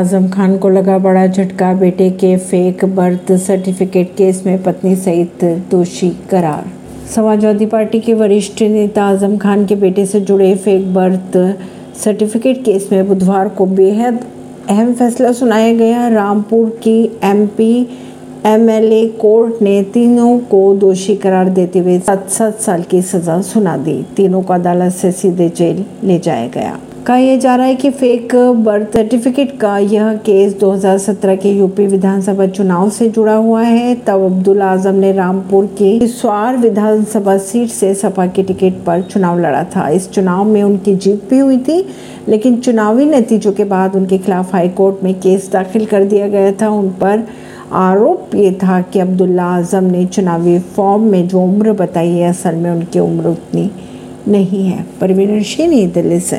आज़म खान को लगा बड़ा झटका। बेटे के फेक बर्थ सर्टिफिकेट केस में पत्नी सहित दोषी करार। समाजवादी पार्टी के वरिष्ठ नेता आज़म खान के बेटे से जुड़े फेक बर्थ सर्टिफिकेट केस में बुधवार को बेहद अहम फैसला सुनाया गया। रामपुर की एमपी, एमएलए कोर्ट ने तीनों को दोषी करार देते हुए सात सात साल की सजा सुना दी। तीनों को अदालत से सीधे जेल ले जाया गया। कहा यह जा रहा है कि फेक बर्थ सर्टिफिकेट का यह केस 2017 के यूपी विधानसभा चुनाव से जुड़ा हुआ है। तब अब्दुल आज़म ने रामपुर के स्वार विधानसभा सीट से सपा के टिकट पर चुनाव लड़ा था। इस चुनाव में उनकी जीत भी हुई थी, लेकिन चुनावी नतीजों के बाद उनके खिलाफ हाईकोर्ट में केस दाखिल कर दिया गया था। उन पर आरोप ये था कि अब्दुल्ला आज़म ने चुनावी फॉर्म में जो उम्र बताई है, असल में उनकी उम्र उतनी नहीं है। परवीन सिंह, दिल्ली से।